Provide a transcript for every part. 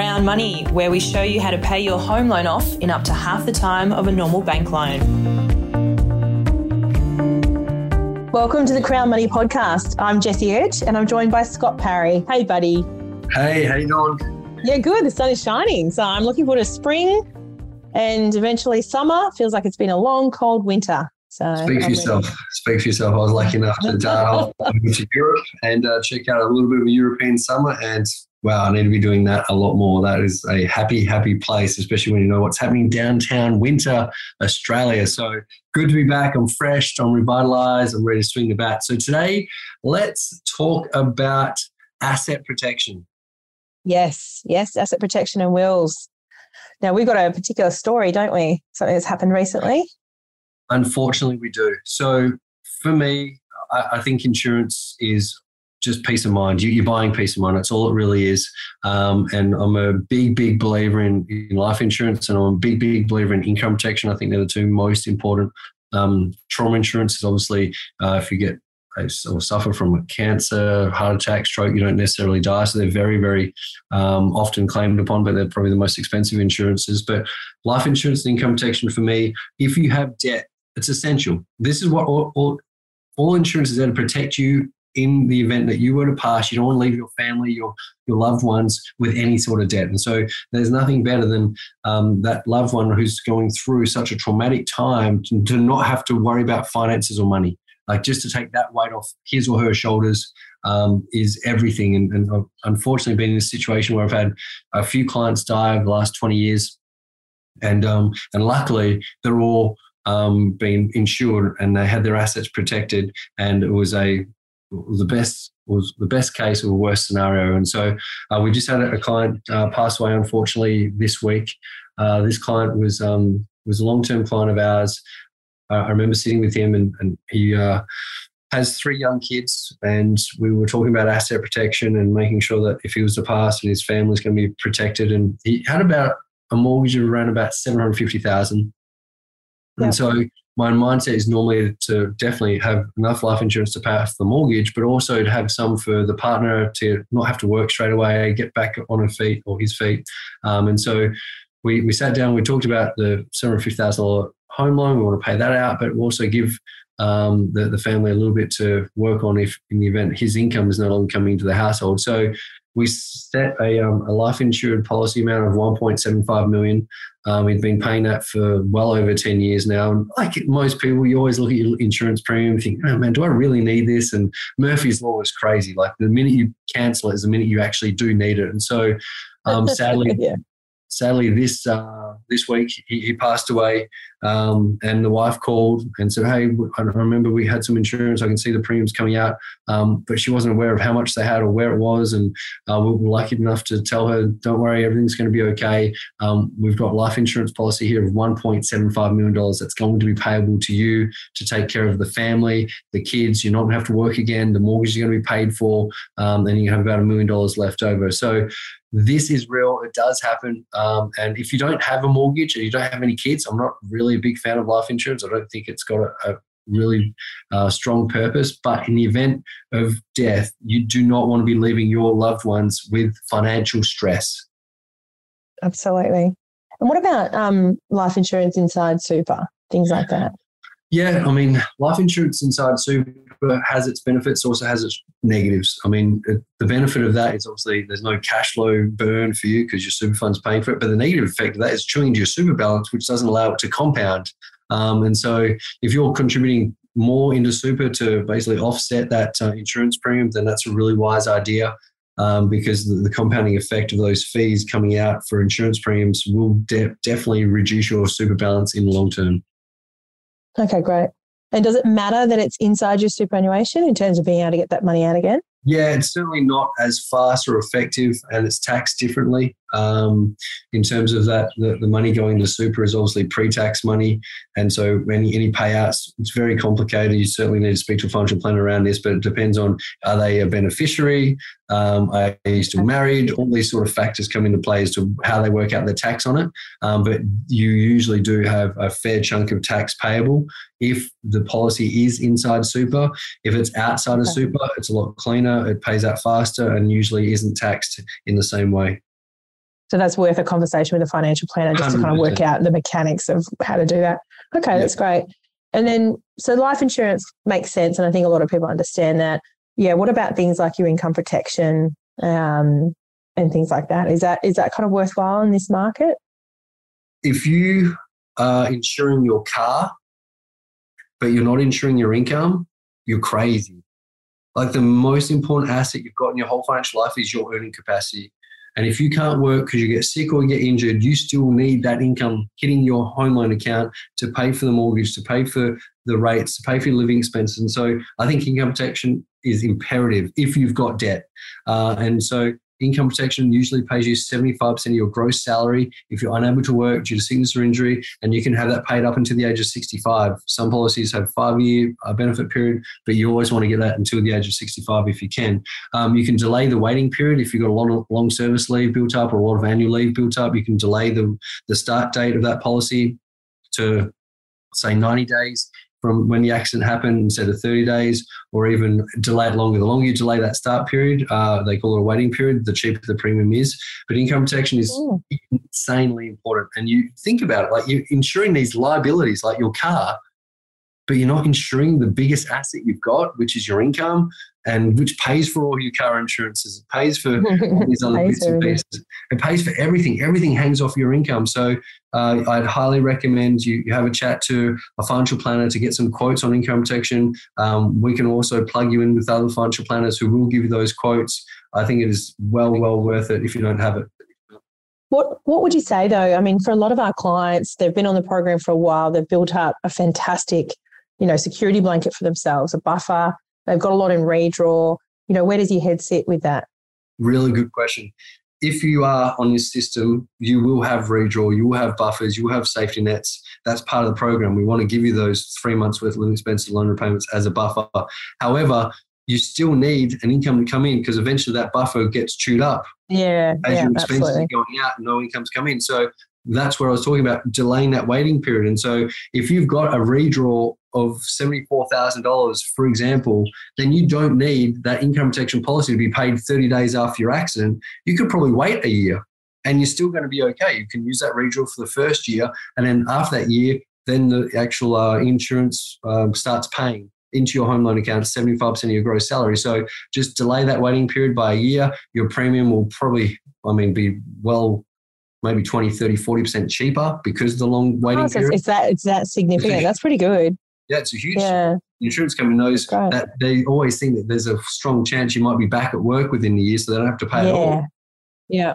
Crown Money, where we show you how to pay your home loan off in up to half the time of a normal bank loan. Welcome to the Crown Money podcast. I'm Jessie Edge and I'm joined by Scott Parry. Hey, buddy. Hey, how you doing? Yeah, good. The sun is shining. So I'm looking forward to spring and eventually summer. Feels like it's been a long, cold winter. So speak for yourself. Ready. Speak for yourself. I was lucky enough to go to Europe and uh, check out a little bit of a European summer, and wow, I need to be doing that a lot more. That is a happy, happy place, especially when you know what's happening downtown winter Australia. So good to be back. I'm fresh. I'm revitalized. I'm ready to swing the bat. So today, let's talk about asset protection. Yes, yes, asset protection and wills. Now we've got a particular story, don't we? Something that's happened recently. Unfortunately, we do. So for me, I, I think insurance is just peace of mind. You, are buying peace of mind. That's all it really is. Um, and I'm a big, big believer in, in, life insurance, and I'm a big, big believer in income protection. I think they're the two most important. Um, trauma insurance is obviously uh, if you get or suffer from a cancer, heart attack, stroke, you don't necessarily die. So they're very, very um, often claimed upon, but they're probably the most expensive insurances. But life insurance and income protection for me, if you have debt, it's essential. This is what all, all, all insurance is there to protect you in the event that you were to pass. You don't want to leave your family, your your loved ones with any sort of debt. And so there's nothing better than um, that loved one who's going through such a traumatic time to, to not have to worry about finances or money. Like just to take that weight off his or her shoulders um, is everything. And, and I've unfortunately been in a situation where I've had a few clients die over the last 20 years. And um, and luckily they're all um, been insured and they had their assets protected, and it was a the best was the best case or worst scenario. And so uh, we just had a client uh, pass away unfortunately this week. Uh, this client was um, was a long term client of ours. I remember sitting with him, and, and he uh, has three young kids, and we were talking about asset protection and making sure that if he was to pass, and his family's going to be protected. And he had about a mortgage of around about seven hundred fifty thousand. And so my mindset is normally to definitely have enough life insurance to pay off the mortgage, but also to have some for the partner to not have to work straight away, get back on her feet or his feet. Um, and so we, we sat down, we talked about the $750,000 home loan, we want to pay that out, but also give um, the, the family a little bit to work on if in the event his income is no longer coming into the household. So we set a, um, a life insured policy amount of 1.75 million. Um, we've been paying that for well over 10 years now. And like most people, you always look at your insurance premium and think, oh man, do I really need this? And Murphy's Law is crazy. Like the minute you cancel it is the minute you actually do need it. And so um, sadly, yeah sadly, this uh, this week he, he passed away, um, and the wife called and said, "Hey, I remember we had some insurance. I can see the premiums coming out, um, but she wasn't aware of how much they had or where it was." And uh, we were lucky enough to tell her, "Don't worry, everything's going to be okay. Um, we've got life insurance policy here of 1.75 million dollars that's going to be payable to you to take care of the family, the kids. You're not going to have to work again. The mortgage is going to be paid for, um, and you have about a million dollars left over." So this is real. It does happen. Um, and if you don't have a mortgage or you don't have any kids, I'm not really a big fan of life insurance. I don't think it's got a, a really uh, strong purpose. But in the event of death, you do not want to be leaving your loved ones with financial stress. Absolutely. And what about um, life insurance inside super, things like that? Yeah, I mean, life insurance inside super has its benefits, also has its negatives. I mean, the benefit of that is obviously there's no cash flow burn for you because your super fund's paying for it. But the negative effect of that is chewing your super balance, which doesn't allow it to compound. Um, and so if you're contributing more into super to basically offset that uh, insurance premium, then that's a really wise idea. Um, because the, the, compounding effect of those fees coming out for insurance premiums will de- definitely reduce your super balance in the long term. Okay, great. And does it matter that it's inside your superannuation in terms of being able to get that money out again? Yeah, it's certainly not as fast or effective, and it's taxed differently. Um, in terms of that, the, the, money going to super is obviously pre-tax money, and so any any payouts, it's very complicated. You certainly need to speak to a financial planner around this, but it depends on are they a beneficiary, um, are they still married? All these sort of factors come into play as to how they work out the tax on it. Um, but you usually do have a fair chunk of tax payable if the policy is inside super. If it's outside of super, it's a lot cleaner. It pays out faster and usually isn't taxed in the same way. So that's worth a conversation with a financial planner just 100%. to kind of work out the mechanics of how to do that. Okay, that's great. And then, so life insurance makes sense. And I think a lot of people understand that. Yeah. What about things like your income protection um, and things like that? Is that is that kind of worthwhile in this market? If you are insuring your car, but you're not insuring your income, you're crazy. Like the most important asset you've got in your whole financial life is your earning capacity. And if you can't work because you get sick or get injured, you still need that income hitting your home loan account to pay for the mortgage, to pay for the rates, to pay for your living expenses. And so I think income protection is imperative if you've got debt. Uh, and so income protection usually pays you 75% of your gross salary if you're unable to work due to sickness or injury, and you can have that paid up until the age of 65. Some policies have five year uh, benefit period, but you always want to get that until the age of 65 if you can. Um, you can delay the waiting period if you've got a lot of long service leave built up or a lot of annual leave built up. You can delay the, the start date of that policy to say 90 days from when the accident happened instead of 30 days or even delay it longer. The longer you delay that start period, uh, they call it a waiting period, the cheaper the premium is. But income protection is mm. insanely important. And you think about it, like you're insuring these liabilities like your car, but you're not insuring the biggest asset you've got, which is your income and which pays for all your car insurances. It pays for all these other bits and pieces. It pays for everything. Everything hangs off your income. So uh, I'd highly recommend you, you have a chat to a financial planner to get some quotes on income protection. Um, we can also plug you in with other financial planners who will give you those quotes. I think it is well, well worth it if you don't have it. What What would you say though? I mean, for a lot of our clients, they've been on the program for a while. They've built up a fantastic, you know, security blanket for themselves, a buffer They've got a lot in redraw. You know, where does your head sit with that? Really good question. If you are on this system, you will have redraw, you will have buffers, you will have safety nets. That's part of the program. We want to give you those three months worth of living expenses loan repayments as a buffer. However, you still need an income to come in because eventually that buffer gets chewed up. Yeah. As yeah, your expenses absolutely. are going out and no income's coming in. So that's where I was talking about delaying that waiting period. And so if you've got a redraw of $74,000, for example, then you don't need that income protection policy to be paid 30 days after your accident. You could probably wait a year and you're still going to be okay. You can use that redraw for the first year. And then after that year, then the actual uh, insurance um, starts paying into your home loan account 75% of your gross salary. So just delay that waiting period by a year. Your premium will probably, I mean, be well maybe 20, 30, 40% cheaper because of the long oh, waiting oh, so period. It's that, it's that significant. That's pretty good. Yeah, it's a huge. Yeah. Insurance company knows that they always think that there's a strong chance you might be back at work within the year, so they don't have to pay yeah. at all. Yeah.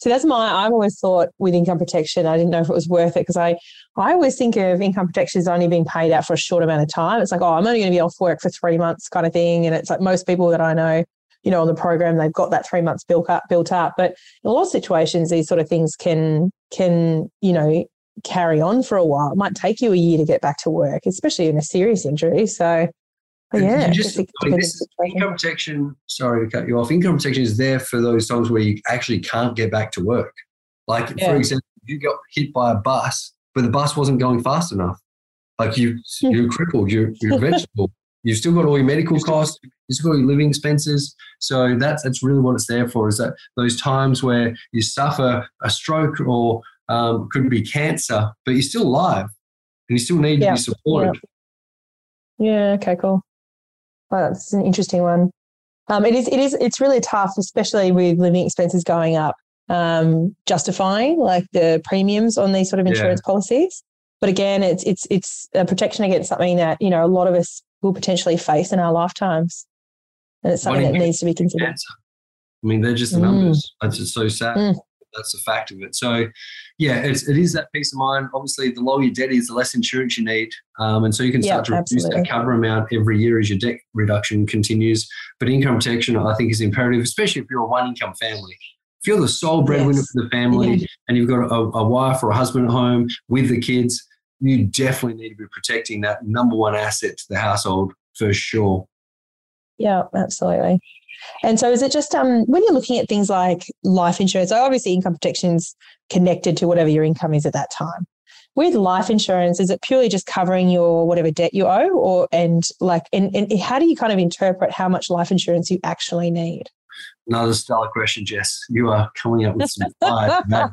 So that's my. I've always thought with income protection, I didn't know if it was worth it because I, I always think of income protection as only being paid out for a short amount of time. It's like, oh, I'm only going to be off work for three months, kind of thing. And it's like most people that I know, you know, on the program, they've got that three months built up, built up. But in a lot of situations, these sort of things can can you know carry on for a while. It might take you a year to get back to work, especially in a serious injury. So yeah, just, I mean, this, income protection. Sorry to cut you off. Income protection is there for those times where you actually can't get back to work. Like yeah. for example, you got hit by a bus, but the bus wasn't going fast enough. Like you, you're crippled. You're, you're vegetable. You've still got all your medical costs. You've still got your living expenses. So that's that's really what it's there for. Is that those times where you suffer a stroke or um, could be cancer, but you're still alive and you still need yeah. to be supported. Yeah. yeah. Okay. Cool. Well, that's an interesting one. Um, it is. It is. It's really tough, especially with living expenses going up. Um, justifying like the premiums on these sort of insurance yeah. policies. But again, it's it's it's a protection against something that you know a lot of us will potentially face in our lifetimes, and it's something that needs to be considered. Cancer. I mean, they're just the numbers. Mm. That's just so sad. Mm that's a fact of it. So, yeah, it's, it is that peace of mind. Obviously, the lower your debt is, the less insurance you need. Um, and so you can start to absolutely. reduce that cover amount every year as your debt reduction continues. But income protection, I think, is imperative, especially if you're a one income family. If you're the sole breadwinner yes. for the family yeah. and you've got a, a wife or a husband at home with the kids, you definitely need to be protecting that number one asset to the household for sure. Yeah, absolutely. And so, is it just um, when you're looking at things like life insurance? Obviously, income protection is connected to whatever your income is at that time. With life insurance, is it purely just covering your whatever debt you owe, or and like, and, and how do you kind of interpret how much life insurance you actually need? Another stellar question, Jess. You are coming up with some fire.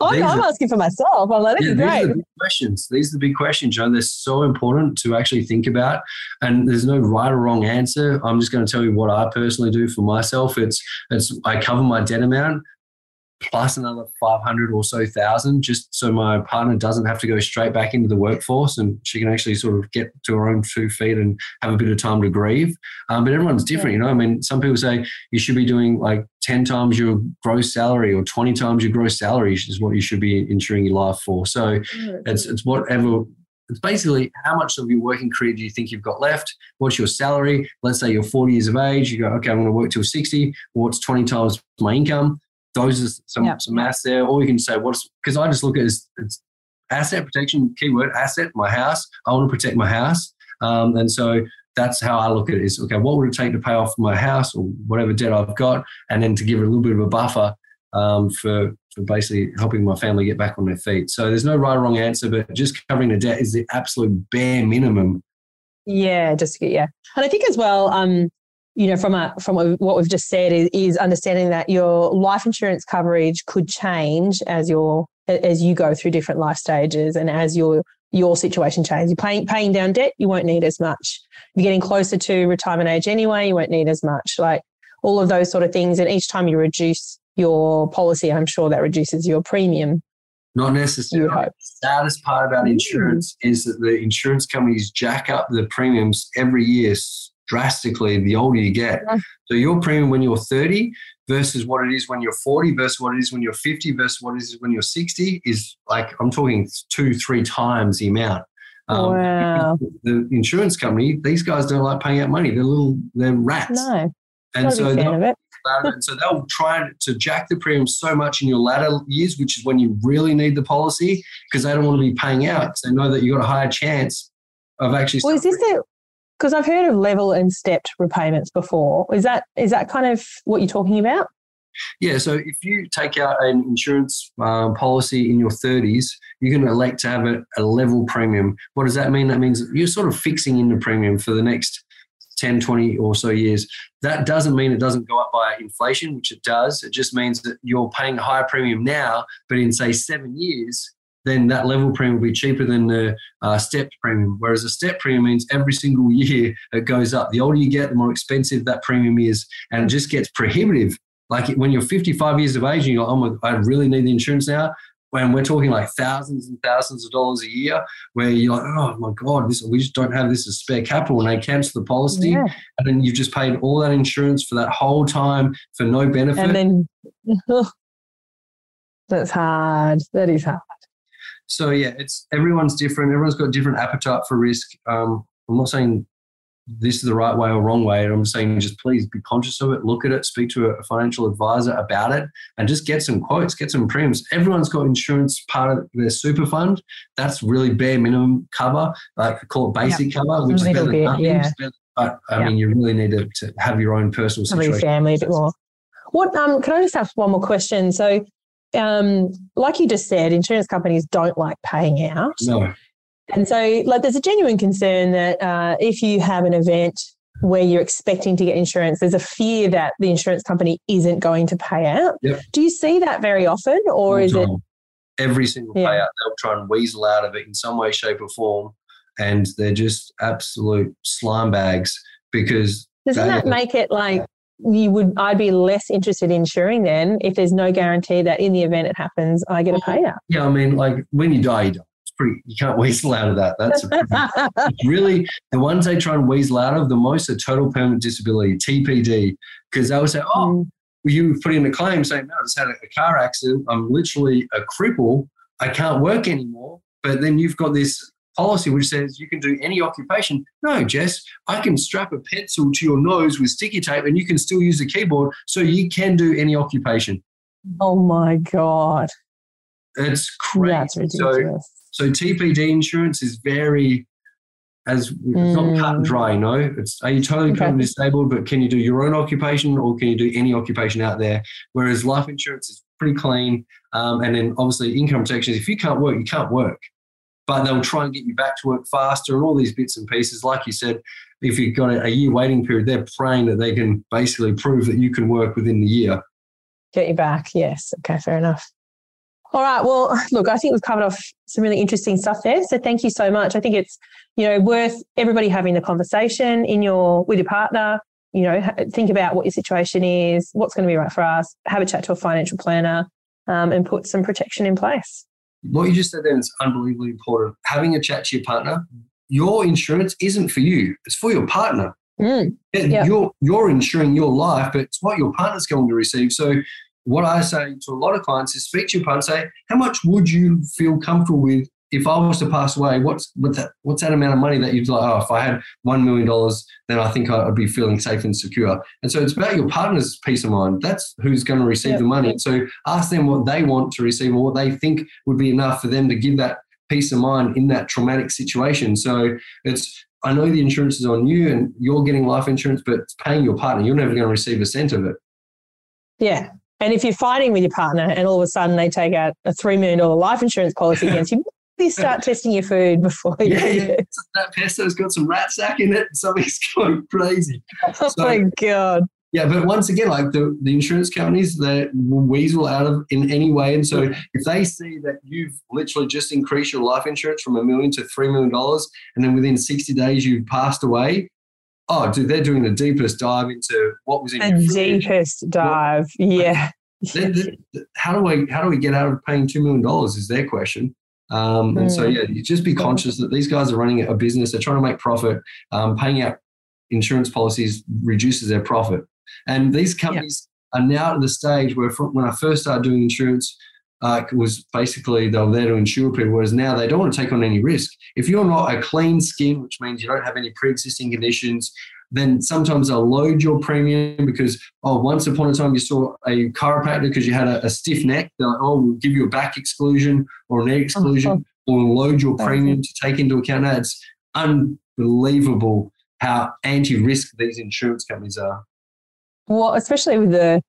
I'm, I'm asking for myself. I'm like, this yeah, is great. These are the big questions. These are the big questions, Joe. They're so important to actually think about. And there's no right or wrong answer. I'm just going to tell you what I personally do for myself. It's it's I cover my debt amount plus another 500 or so thousand just so my partner doesn't have to go straight back into the workforce and she can actually sort of get to her own two feet and have a bit of time to grieve um, but everyone's different you know i mean some people say you should be doing like 10 times your gross salary or 20 times your gross salary is what you should be insuring your life for so it's, it's whatever it's basically how much of your working career do you think you've got left? What's your salary? Let's say you're 40 years of age. You go, okay, I'm going to work till 60. what's 20 times my income? Those are some, yep. some maths there. Or you can say, what's, because I just look at it as it's asset protection, keyword asset, my house. I want to protect my house. Um, and so that's how I look at it is, okay, what would it take to pay off my house or whatever debt I've got? And then to give it a little bit of a buffer um, for, for basically helping my family get back on their feet. So there's no right or wrong answer, but just covering the debt is the absolute bare minimum. Yeah, just yeah. And I think as well, um, you know, from a from what we've just said is, is understanding that your life insurance coverage could change as your as you go through different life stages and as your your situation changes. You're paying paying down debt, you won't need as much. You're getting closer to retirement age anyway, you won't need as much. Like all of those sort of things. And each time you reduce your policy, I'm sure that reduces your premium. Not necessarily. The saddest part about mm. insurance mm. is that the insurance companies jack up the premiums every year drastically the older you get. Yeah. So your premium when you're 30 versus what it is when you're 40 versus what it is when you're 50 versus what it is when you're 60 is like I'm talking two, three times the amount. Um, wow. The insurance company, these guys don't like paying out money. They're little, they're rats. No. And so they'll, and so they'll try to jack the premium so much in your latter years, which is when you really need the policy, because they don't want to be paying out they know that you've got a higher chance of actually. Well, is this the because I've heard of level and stepped repayments before. Is that is that kind of what you're talking about? Yeah, so if you take out an insurance um, policy in your 30s, you can elect to have a, a, level premium. What does that mean? That means you're sort of fixing in the premium for the next 10, 20 or so years. That doesn't mean it doesn't go up by inflation, which it does. It just means that you're paying a higher premium now, but in, say, seven years, then that level premium will be cheaper than the uh, stepped premium. Whereas a step premium means every single year it goes up. The older you get, the more expensive that premium is, and it just gets prohibitive. Like when you're 55 years of age and you're like, oh my, I really need the insurance now. When we're talking like thousands and thousands of dollars a year, where you're like, oh my God, this, we just don't have this as spare capital, and they cancel the policy, yeah. and then you've just paid all that insurance for that whole time for no benefit. And then that's hard. That is hard. So yeah, it's everyone's different. Everyone's got different appetite for risk. Um, I'm not saying this is the right way or wrong way. I'm saying just please be conscious of it, look at it, speak to a financial advisor about it, and just get some quotes, get some premiums. Everyone's got insurance part of their super fund. That's really bare minimum cover. Like call it basic cover, which is better bit, than nothing. Yeah. But I mean, you really need to, to, have your own personal situation. Family a bit more. What um, can I just ask one more question? So um, like you just said, insurance companies don't like paying out. No. And so, like, there's a genuine concern that uh, if you have an event where you're expecting to get insurance, there's a fear that the insurance company isn't going to pay out. Yep. Do you see that very often, or All is time. it every single yeah. payout? They'll try and weasel out of it in some way, shape, or form, and they're just absolute slime bags because. Doesn't that make it like you would I'd be less interested in insuring then if there's no guarantee that in the event it happens I get a payout. Yeah, I mean, like when you die, you die. It's pretty. You can't weasel out of that. That's pretty, really the ones they try and weasel out of the most are total permanent disability (TPD) because they will say, "Oh, mm. you put in a claim saying, no, I just had a car accident. I'm literally a cripple. I can't work anymore." But then you've got this policy which says you can do any occupation. No, Jess, I can strap a pencil to your nose with sticky tape and you can still use the keyboard, so you can do any occupation. Oh my God. It's crazy. That's ridiculous. So, so TPD insurance is very as it's mm. not cut and dry, no. It's are you totally okay. permanently disabled, but can you do your own occupation or can you do any occupation out there? Whereas life insurance is pretty clean. Um, and then obviously income protection, if you can't work, you can't work but they'll try and get you back to work faster and all these bits and pieces. Like you said, if you've got a, year waiting period, they're praying that they can basically prove that you can work within the year. Get you back. Yes. Okay. Fair enough. All right. Well, look, I think we've covered off some really interesting stuff there. So thank you so much. I think it's, you know, worth everybody having the conversation in your with your partner. You know, think about what your situation is, what's going to be right for us. Have a chat to a financial planner, um, and put some protection in place. What you just said there is unbelievably important. Having a chat to your partner. Your insurance isn't for you; it's for your partner. Mm, yep. You're you're insuring your life, but it's what your partner's going to receive. So what I say to a lot of clients is speak to your partner, say, how much would you feel comfortable with if I was to pass away? What's what's that, what's that amount of money that you'd like? Oh, if I had one million dollars, then I think I'd be feeling safe and secure. And so it's about your partner's peace of mind. That's who's going to receive the money. And so ask them what they want to receive or what they think would be enough for them to give that peace of mind in that traumatic situation. So it's I know the insurance is on you and you're getting life insurance, but it's paying your partner. You're never going to receive a cent of it. Yeah, and if you're fighting with your partner and all of a sudden they take out a $3 million life insurance policy against you, you start testing your food before you yeah, yeah. that pesto's got some Ratsak in it something's going crazy oh so, my god yeah but once again like the, the insurance companies they will weasel out of in any way and so if they see that you've literally just increased your life insurance from a million to three million dollars and then within 60 days you've passed away oh, dude, they're doing the deepest dive into what was in the deepest dive. yeah. They're, they're, how do we how do we get out of paying two million dollars? Is their question. Um, and so hmm. yeah, you just be conscious that these guys are running a business. They're trying to make profit. Um, paying out insurance policies reduces their profit. And these companies are now at the stage where, from, when I first started doing insurance, uh, was basically they were there to insure people, whereas now they don't want to take on any risk. If you're not a clean skin, which means you don't have any pre-existing conditions, then sometimes they'll load your premium because oh, once upon a time you saw a chiropractor because you had a, a stiff neck. They're like, oh, we'll give you a back exclusion or a neck exclusion, uh-huh. or load your premium to take into account. Now it's unbelievable how anti-risk these insurance companies are. Well, especially with the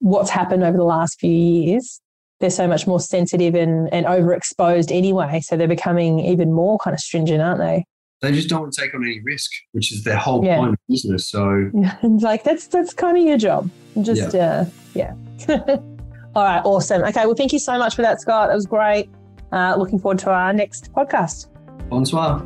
what's happened over the last few years they're so much more sensitive and, and overexposed anyway. So they're becoming even more kind of stringent, aren't they? They just don't want to take on any risk, which is their whole yeah. point of business. So Yeah, and like that's that's kind of your job. Just yeah. Uh, yeah. All right, awesome. Okay, well thank you so much for that, Scott. It was great. Uh, looking forward to our next podcast. Bonsoir.